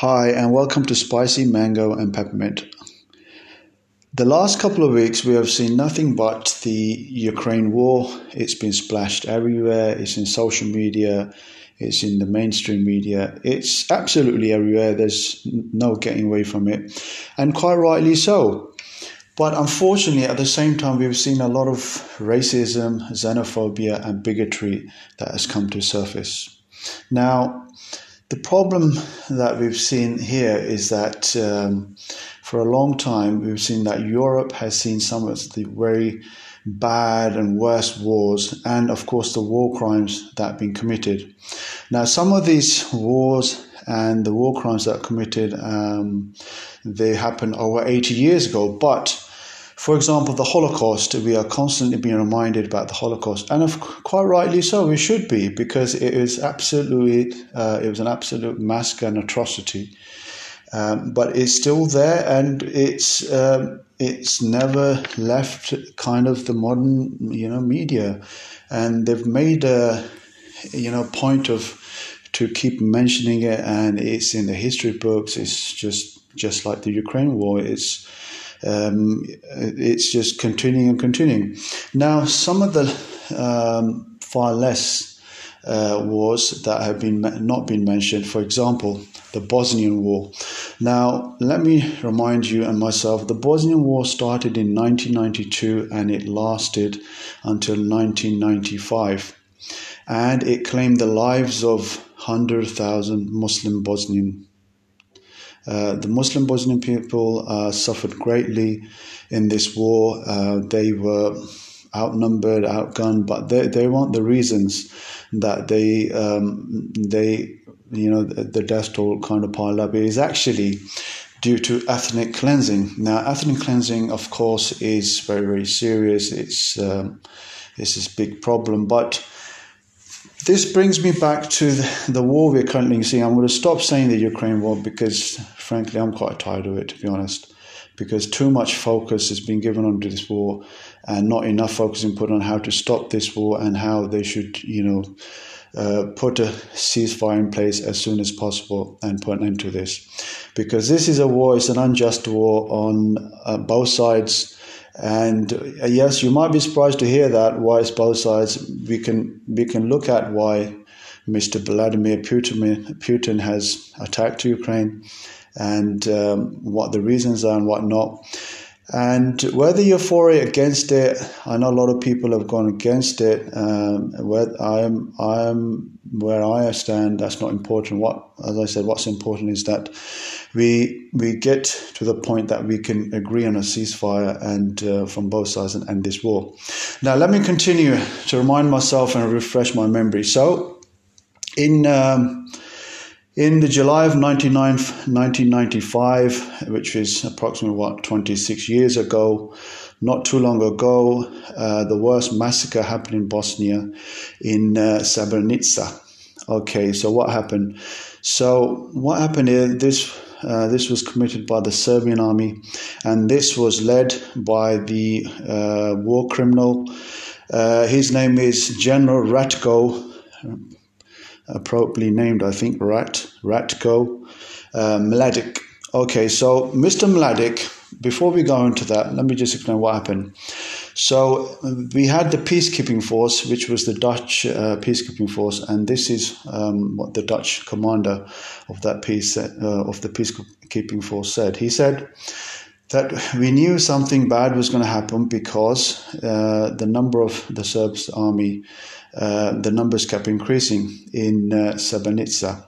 Hi, and welcome to Spicy Mango and Peppermint. The last couple of weeks, we have seen nothing but the Ukraine war. It's been splashed everywhere, it's in social media, it's in the mainstream media, it's absolutely everywhere. There's no getting away from it, and quite rightly so. But unfortunately, at the same time, we've seen a lot of racism, xenophobia, and bigotry that has come to surface. Now, the problem that we've seen here is that um, for a long time we've seen that Europe has seen some of the very bad and worst wars, and of course the war crimes that have been committed. Now, some of these wars and the war crimes that are committed, um, they happened over 80 years ago, but for example, the Holocaust, we are constantly being reminded about the Holocaust, and quite rightly so, we should be, because it is absolutely, uh, it was an absolute massacre and atrocity. Um, but it's still there, and it's um, it's never left kind of the modern you know media, and they've made a you know point of to keep mentioning it, and it's in the history books. It's just just like the Ukraine war. It's um, it's just continuing and continuing. Now, some of the um, far less uh, wars that have been not been mentioned, for example, the Bosnian War. Now, let me remind you and myself, the Bosnian War started in 1992 and it lasted until 1995, and it claimed the lives of 100,000 Muslim Bosnian uh, the Muslim Bosnian people uh, suffered greatly in this war. Uh, they were outnumbered, outgunned, but they, they weren't the reasons that they um, they you know the, the death toll kind of piled up. It is actually due to ethnic cleansing. Now, ethnic cleansing, of course, is very very serious. It's um, it's this big problem, but this brings me back to the, the, war we're currently seeing. I'm going to stop saying the Ukraine war because, frankly, I'm quite tired of it, to be honest. Because too much focus has been given onto this war, and not enough focus is put on how to stop this war and how they should, you know, uh, put a ceasefire in place as soon as possible and put an end to this. Because this is a war; it's an unjust war on uh, both sides and uh, yes, you might be surprised to hear that. Why it's both sides? We can we can look at why Mr. Vladimir Putin, Putin has attacked Ukraine, and um, what the reasons are and what not. And whether you're for it, against it, I know a lot of people have gone against it. Um, where I am, I am where I stand. That's not important. What, as I said, what's important is that we we get to the point that we can agree on a ceasefire and uh, from both sides and end this war. Now, let me continue to remind myself and refresh my memory. So, in um, in the July of 1995, which is approximately what 26 years ago, not too long ago, uh, the worst massacre happened in Bosnia, in uh, Srebrenica. Okay, so what happened? So what happened is this. Uh, this was committed by the Serbian army, and this was led by the uh, war criminal. Uh, his name is General Ratko appropriately named, I think, Rat, Ratko uh, Mladic. Okay, so Mr. Mladic, before we go into that, let me just explain what happened. So we had the peacekeeping force, which was the Dutch uh, peacekeeping force, and this is um, what the Dutch commander of that peace uh, of the peacekeeping force said. He said that we knew something bad was going to happen because uh, the number of the Serbs army uh, the numbers kept increasing in uh, Srebrenica.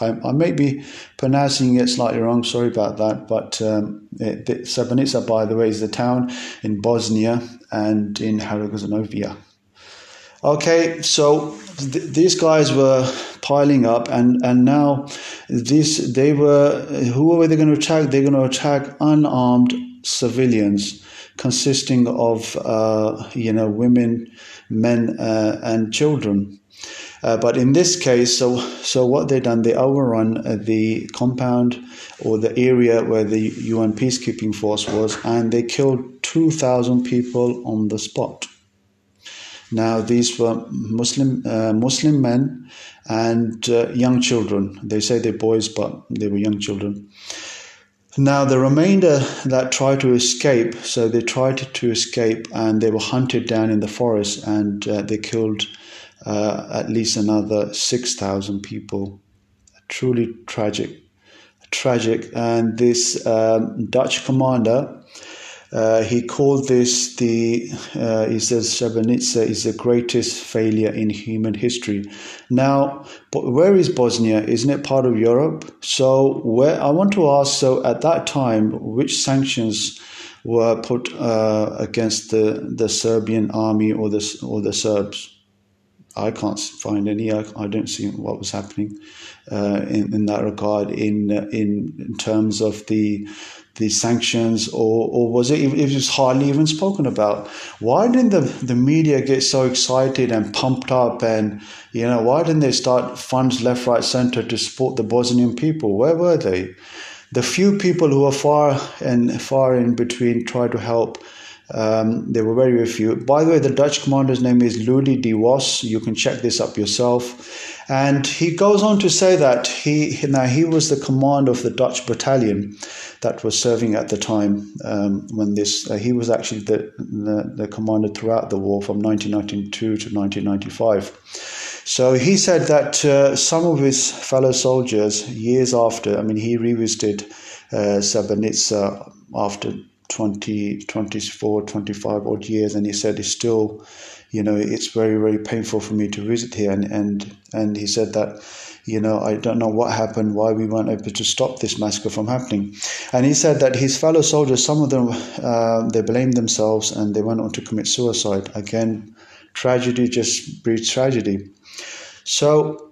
I, I, may be pronouncing it slightly wrong, sorry about that, but um, Srebrenica, by the way, is the town in Bosnia and in Herzegovina. Okay, so th- these guys were piling up, and, and now this they were who were they going to attack? They're going to attack unarmed civilians, consisting of uh, you know women, men uh, and children. Uh, but in this case, so so what they done, they overrun uh, the compound or the area where the UN peacekeeping force was, and they killed two thousand people on the spot. Now, these were Muslim uh, Muslim men and uh, young children. They say they're boys, but they were young children. Now, the remainder that tried to escape, so they tried to escape and they were hunted down in the forest and uh, they killed uh, at least another 6,000 people. Truly tragic. Tragic. And this um, Dutch commander uh, he called this the, uh, he says, Srebrenica is the greatest failure in human history. Now, where is Bosnia? Isn't it part of Europe? So, where I want to ask, so at that time, which sanctions were put uh, against the, the Serbian army or the, or the Serbs? I can't find any. I, I don't see what was happening uh, in, in that regard in, in in terms of the the sanctions, or, or was it, it was hardly even spoken about? Why didn't the, the media get so excited and pumped up? And, you know, why didn't they start funds left, right, center to support the Bosnian people? Where were they? The few people who were far and far in between tried to help. Um, there were very, very few. By the way, the Dutch commander's name is Ludi de Was. You can check this up yourself. And he goes on to say that he now he was the commander of the Dutch battalion that was serving at the time um, when this uh, he was actually the, the, the commander throughout the war from 1992 to 1995. So he said that uh, some of his fellow soldiers years after, I mean, he revisited uh, Srebrenica after 20, 24, 25 odd years, and he said he still you know, it's very, very painful for me to visit here. And, and, and he said that, you know, I don't know what happened, why we weren't able to stop this massacre from happening. And he said that his fellow soldiers, some of them, uh, they blamed themselves and they went on to commit suicide. Again, tragedy just breeds tragedy. So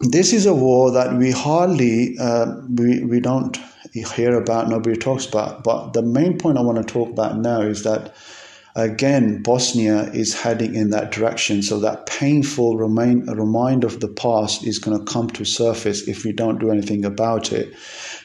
this is a war that we hardly, uh, we, we don't hear about, nobody talks about. But the main point I want to talk about now is that again, Bosnia is heading in that direction. So that painful remind, reminder of the past is going to come to surface if we don't do anything about it.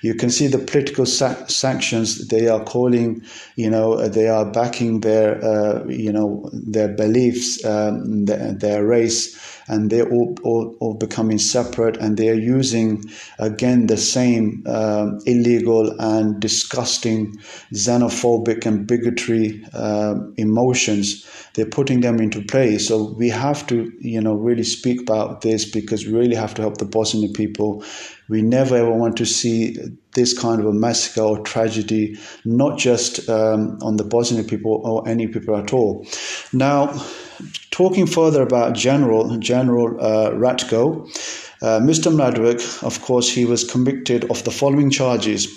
You can see the political sa- sanctions they are calling, you know, they are backing their, uh, you know, their beliefs, um, their, their race and they're all, all, all becoming separate and they're using again the same um, illegal and disgusting xenophobic and bigotry uh, emotions. They're putting them into play. So we have to you know really speak about this because we really have to help the bosnian people. We never ever want to see this kind of a massacre or tragedy, not just um, on the Bosnian people or any people at all. Now, talking further about General General uh, Ratko, uh, Mr. Mladic, of course, he was convicted of the following charges.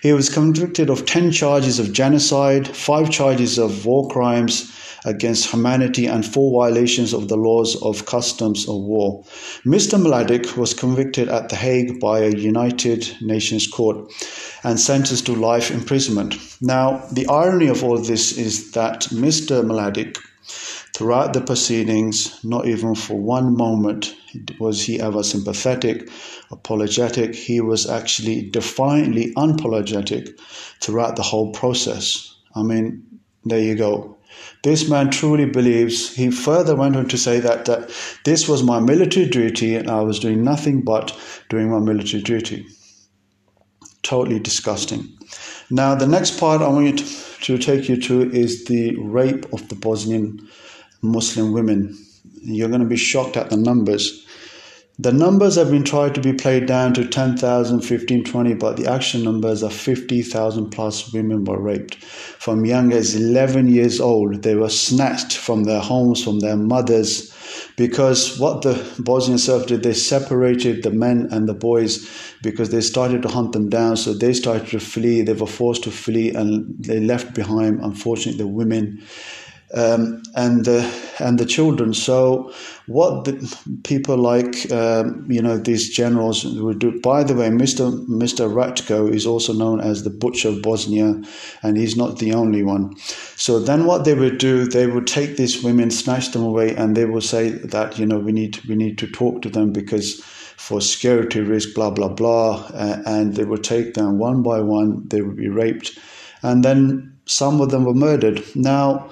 He was convicted of 10 charges of genocide, 5 charges of war crimes, against humanity and four violations of the laws of customs of war. Mr. Mladic was convicted at The Hague by a United Nations court and sentenced to life imprisonment. Now, the irony of all this is that Mr. Mladic, throughout the proceedings, not even for one moment was he ever sympathetic, apologetic. He was actually defiantly unapologetic throughout the whole process. I mean, there you go. This man truly believes. He further went on to say that, that this was my military duty and I was doing nothing but doing my military duty. Totally disgusting. Now, the next part I want to, to take you to is the rape of the Bosnian Muslim women. You're going to be shocked at the numbers. The numbers have been tried to be played down to 10,000, 15, 20, but the actual numbers are 50,000 plus women were raped. From young as 11 years old, they were snatched from their homes, from their mothers, because what the Bosnian Serbs did, they separated the men and the boys because they started to hunt them down. So they started to flee. They were forced to flee and they left behind, unfortunately, the women um, and the and the children. So what people like um, you know these generals would do. By the way, Mister Mister Ratko is also known as the Butcher of Bosnia, and he's not the only one. So then what they would do, they would take these women, snatch them away, and they would say that you know we need we need to talk to them because for security risk, blah blah blah, uh, and they would take them one by one. They would be raped, and then some of them were murdered. Now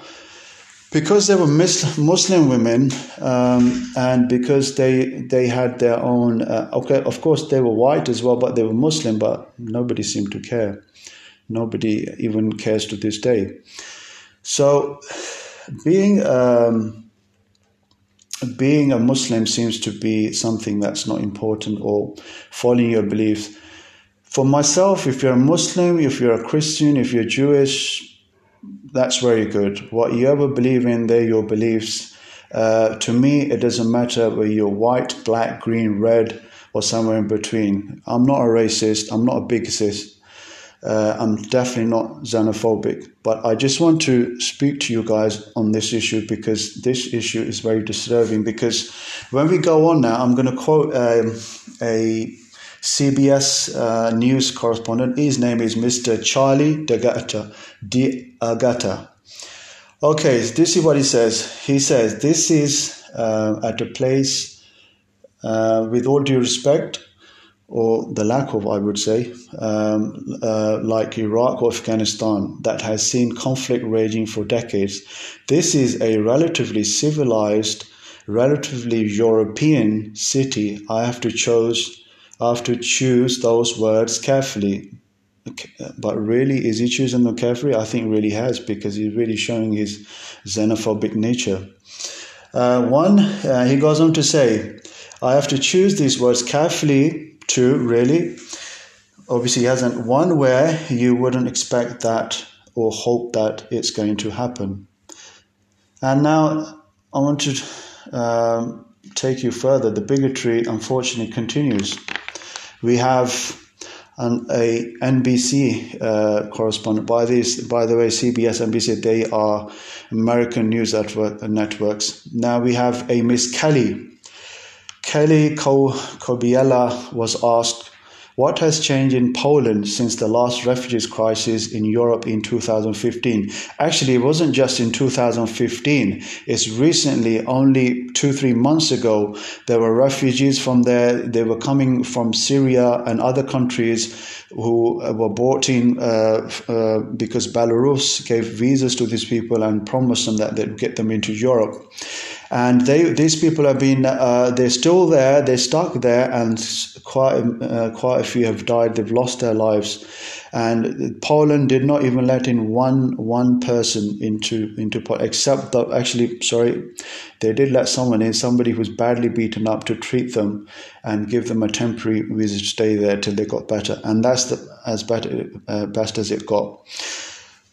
because they were Muslim women, um, and because they they had their own. Uh, okay, of course they were white as well, but they were Muslim. But nobody seemed to care. Nobody even cares to this day. So, being um, being a Muslim seems to be something that's not important, or following your beliefs. For myself, if you're a Muslim, if you're a Christian, if you're Jewish, that's very good. What you ever believe in, they're your beliefs. Uh, to me, it doesn't matter whether you're white, black, green, red, or somewhere in between. I'm not a racist. I'm not a bigotist. Uh, I'm definitely not xenophobic. But I just want to speak to you guys on this issue because this issue is very disturbing. Because when we go on now, I'm going to quote um, a CBS uh, News correspondent. His name is Mr. Charlie D'Agata. D'Agata. Okay, this is what he says. He says this is uh, at a place, uh, with all due respect, or the lack of, I would say, um, uh, like Iraq or Afghanistan, that has seen conflict raging for decades. This is a relatively civilized, relatively European city. I have to choose have to choose those words carefully. But really, is he choosing them carefully? I think really has because he's really showing his xenophobic nature. Uh, one, uh, he goes on to say, I have to choose these words carefully to really. Obviously, he hasn't one where you wouldn't expect that or hope that it's going to happen. And now I want to um, take you further. The bigotry, unfortunately, continues. We have an, a NBC uh, correspondent. By this, by the way, CBS, NBC, they are American news network, networks. Now we have a Miss Kelly. Kelly Cobiella was asked what has changed in Poland since the last refugees crisis in Europe in 2015? Actually, it wasn't just in 2015. It's recently, only two, three months ago, there were refugees from there. They were coming from Syria and other countries who uh, were brought in uh, uh, because Belarus gave visas to these people and promised them that they'd get them into Europe and they these people have been uh, they're still there they're stuck there and quite uh, quite a few have died. They've lost their lives. And Poland did not even let in one one person into into Poland except that actually sorry they did let someone in somebody who's badly beaten up to treat them and give them a temporary visa to stay there till they got better. And that's the, as better, uh, best as it got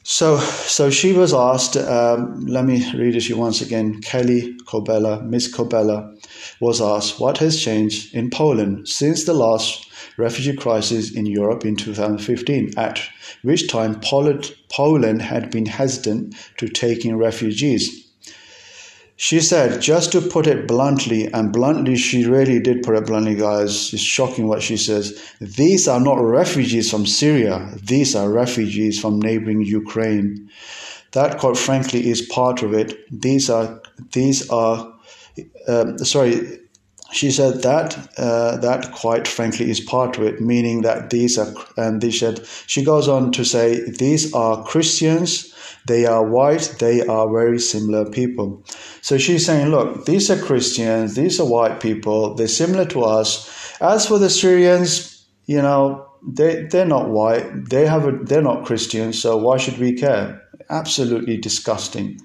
so, so she was asked. Um, let me read it you once again. Kelly Kobela, Miss Kobela, was asked what has changed in Poland since the last refugee crisis in Europe in 2015, at which time Poland, Poland had been hesitant to take in refugees. She said, just to put it bluntly, and bluntly, she really did put it bluntly, guys. It's shocking what she says. These are not refugees from Syria, these are refugees from neighboring Ukraine. That, quite frankly, is part of it. These are, these are, uh, sorry, she said that uh, that quite frankly is part of it, meaning that these are, and they said, she goes on to say, these are Christians they are white, they are very similar people. So she's saying, look, these are Christians, these are white people, they're similar to us. As for the Syrians, you know, they, they're not white, they have a, they're not Christians, so why should we care? Absolutely disgusting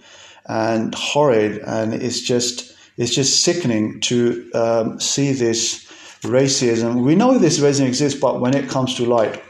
and horrid, and it's just it's just sickening to um, see this racism. We know this racism exists, but when it comes to light,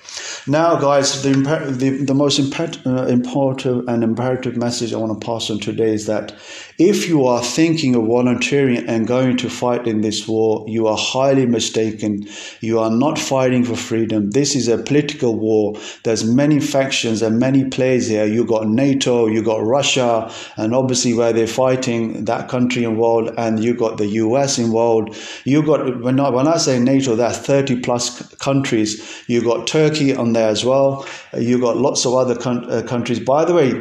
now, guys, the, the, the most uh, important and imperative message I want to pass on today is that if you are thinking of volunteering and going to fight in this war, you are highly mistaken. You are not fighting for freedom. This is a political war. There's many factions and many players here. You got NATO, you got Russia, and obviously where they're fighting that country involved, and you got the US involved. You got when I, when I say NATO, that's 30 plus countries. You got Turkey on there as well. You've got lots of other con- uh, countries. By the way,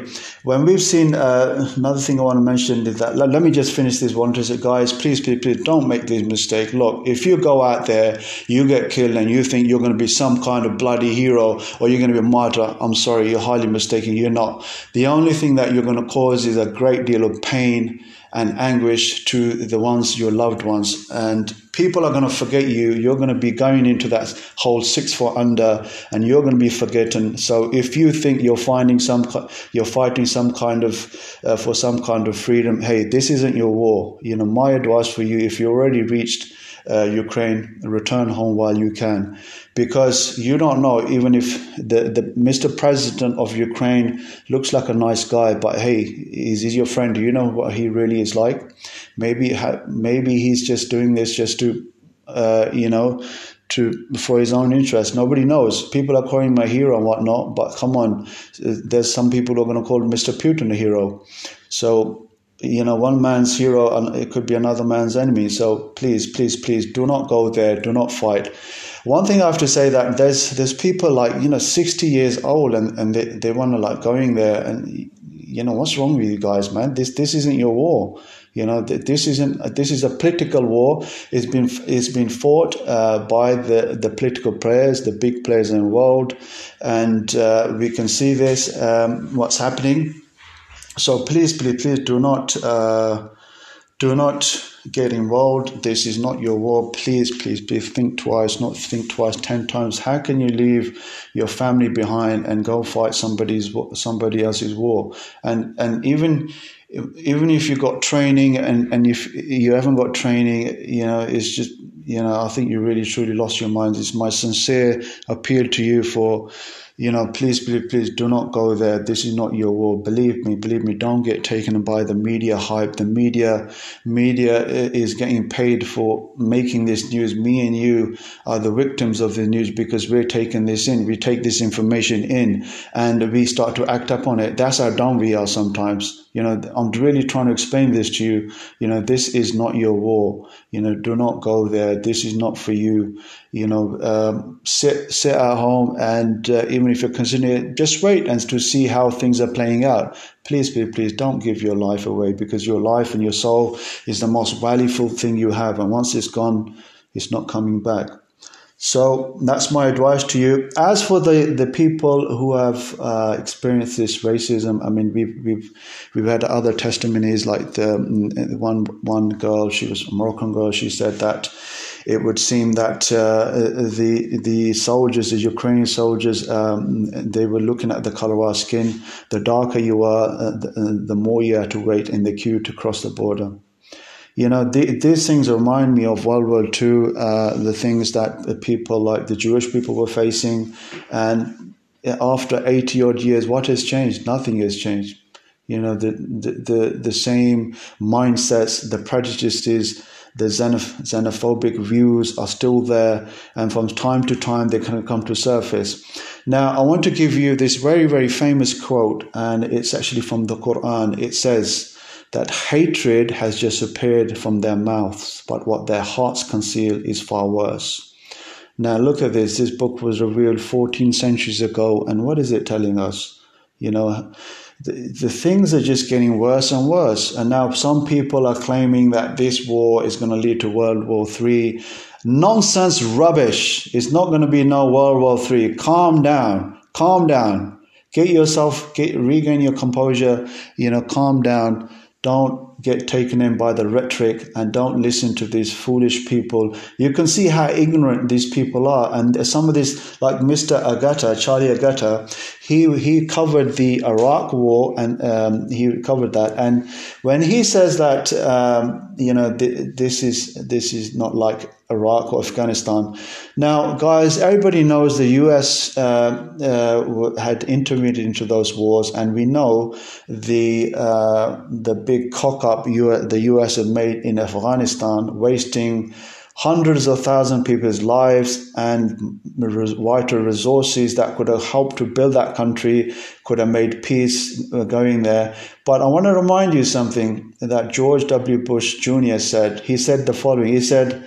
when we've seen uh, another thing I want to mention is that. Let, let me just finish this one to guys, please, please, please don't make this mistake. Look, if you go out there, you get killed, and you think you're going to be some kind of bloody hero or you're going to be a martyr, I'm sorry, you're highly mistaken. You're not. The only thing that you're going to cause is a great deal of pain and anguish to the ones, your loved ones. And people are going to forget you. You're going to be going into that whole six foot under, and you're going to be forgotten. So if you think you're finding some, you're fighting some kind of uh, for some kind of freedom, hey, this isn't your war. You know, my advice for you, if you already reached uh, Ukraine, return home while you can, because you don't know even if the, the Mr. President of Ukraine looks like a nice guy, but hey, is he your friend? Do you know what he really is like? Maybe maybe he's just doing this just to, uh, you know, to for his own interest. Nobody knows. People are calling him a hero and whatnot, but come on, there's some people who are going to call Mr. Putin a hero. So you know, one man's hero and it could be another man's enemy. So please, please, please do not go there. Do not fight. One thing I have to say that there's there's people like you know 60 years old and, and they, they want to like going there and you know what's wrong with you guys, man? This this isn't your war. You know this isn't this is a political war. It's been it's been fought uh, by the the political players, the big players in the world, and uh, we can see this um, what's happening so please, please, please do not uh, do not get involved. This is not your war. Please, please, please think twice, not think twice, ten times. How can you leave your family behind and go fight somebody's somebody else's war? And and even even if you've got training and, and if you haven't got training, you know, it's just you know, I think you really truly lost your mind. It's my sincere appeal to you for you know, please, please, please do not go there. This is not your war. Believe me, believe me. Don't get taken by the media hype. The media, media is getting paid for making this news. Me and you are the victims of the news because we're taking this in. We take this information in and we start to act upon it. That's how dumb we are sometimes. You know, I'm really trying to explain this to you. You know, this is not your war. You know, do not go there. This is not for you. You know, um, sit sit at home and uh, even if you're considering it, just wait and to see how things are playing out. Please, please, please don't give your life away because your life and your soul is the most valuable thing you have. And once it's gone, it's not coming back. So that's my advice to you. As for the, the people who have uh, experienced this racism, I mean, we've, we've, we've had other testimonies like the one, one girl, she was a Moroccan girl, she said that it would seem that uh, the the soldiers, the Ukrainian soldiers, um, they were looking at the color of our skin. The darker you are, uh, the, uh, the, more you have to wait in the queue to cross the border. You know, the, these things remind me of World War II, uh, the things that people like the Jewish people were facing. And after 80 odd years, what has changed? Nothing has changed. You know, the, the, the, the same mindsets, the prejudices, the xenoph- xenophobic views are still there, and from time to time they can come to surface. Now, I want to give you this very, very famous quote, and it's actually from the Quran. It says that hatred has just appeared from their mouths, but what their hearts conceal is far worse. Now, look at this. This book was revealed 14 centuries ago, and what is it telling us? You know, the, the things are just getting worse and worse. And now some people are claiming that this war is going to lead to World War III. Nonsense, rubbish. It's not going to be no World War III. Calm down. Calm down. Get yourself, get, regain your composure. You know, calm down. Don't get taken in by the rhetoric and don't listen to these foolish people. You can see how ignorant these people are. And some of these, like Mr. Agata, Charlie Agata, he, he covered the Iraq war and um, he covered that. And when he says that, um, you know, th- this is, this is not like Iraq or Afghanistan. Now, guys, everybody knows the U.S. Uh, uh, had intervened into those wars, and we know the uh, the big cock the U.S. had made in Afghanistan, wasting hundreds of thousand people's lives and vital resources that could have helped to build that country, could have made peace uh, going there. But I want to remind you something that George W. Bush Jr. said. He said the following. He said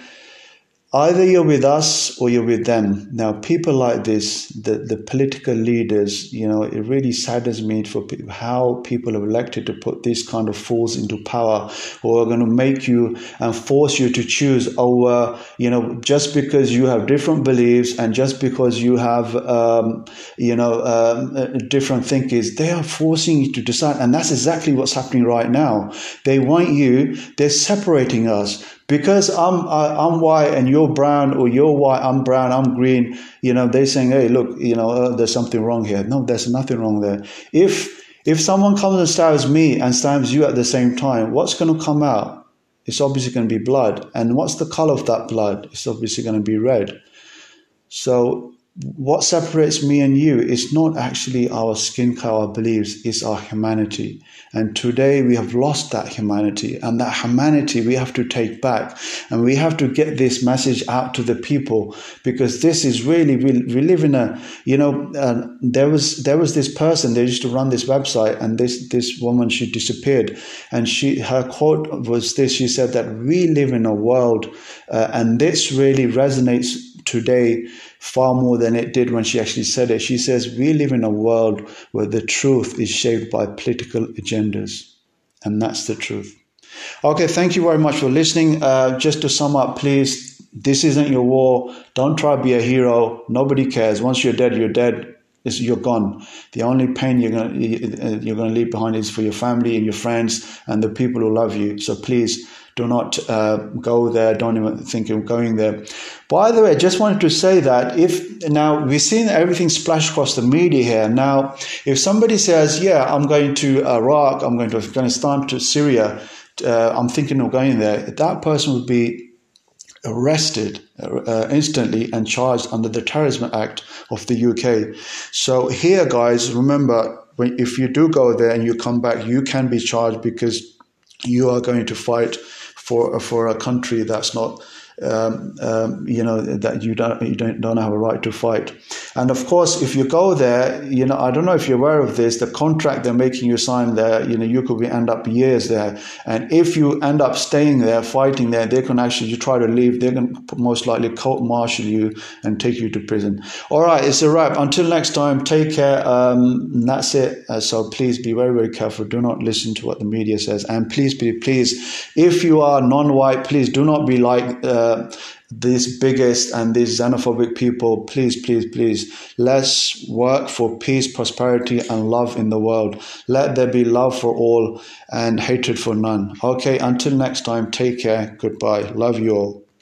either you're with us or you're with them. Now, people like this, the, the political leaders, you know, it really saddens me for how people are elected to put this kind of fools into power who are going to make you and force you to choose over, you know, just because you have different beliefs and just because you have, um, you know, um, different thinkings, they are forcing you to decide. And that's exactly what's happening right now. They want you, they're separating us because I'm I, am white and you're brown, or you're white, I'm brown, I'm green. You know, they're saying, "Hey, look, you know, uh, there's something wrong here." No, there's nothing wrong there. If if someone comes and stabs me and stabs you at the same time, what's going to come out? It's obviously going to be blood. And what's the color of that blood? It's obviously going to be red. So what separates me and you is not actually our skin color beliefs, it's our humanity. And today we have lost that humanity, and that humanity we have to take back. And we have to get this message out to the people because this is really, we, we live in a, you know, uh, there was there was this person, they used to run this website, and this, this woman, she disappeared. And she her quote was this she said that we live in a world, uh, and this really resonates today far more than it did when she actually said it. She says, We live in a world where the truth is shaped by political agendas. And that's the truth. Okay, thank you very much for listening. Uh, just to sum up, please, this isn't your war. Don't try to be a hero. Nobody cares. Once you're dead, you're dead. It's, you're gone. The only pain you're going you're going to leave behind is for your family and your friends and the people who love you. So please do not uh, go there. Don't even think of going there. By the way, I just wanted to say that if now we've seen everything splash across the media here. Now, if somebody says, "Yeah, I'm going to Iraq, I'm going to Afghanistan, to Syria," uh, I'm thinking of going there. That person would be arrested uh, instantly and charged under the Terrorism Act of the UK. So here, guys, remember when if you do go there and you come back, you can be charged because you are going to fight for for a country that's not um, um, you know that you don't you don't don't have a right to fight. And of course, if you go there, you know I don't know if you're aware of this. The contract they're making you sign there, you know, you could end up years there. And if you end up staying there, fighting there, they can actually you try to leave. They're going to most likely court martial you and take you to prison. All right, it's a wrap. Until next time, take care. Um, that's it. Uh, so please be very very careful. Do not listen to what the media says, and please be please, if you are non-white, please do not be like. Uh, uh, these biggest and these xenophobic people, please, please, please, let's work for peace, prosperity, and love in the world. Let there be love for all and hatred for none. Okay, until next time, take care. Goodbye. Love you all.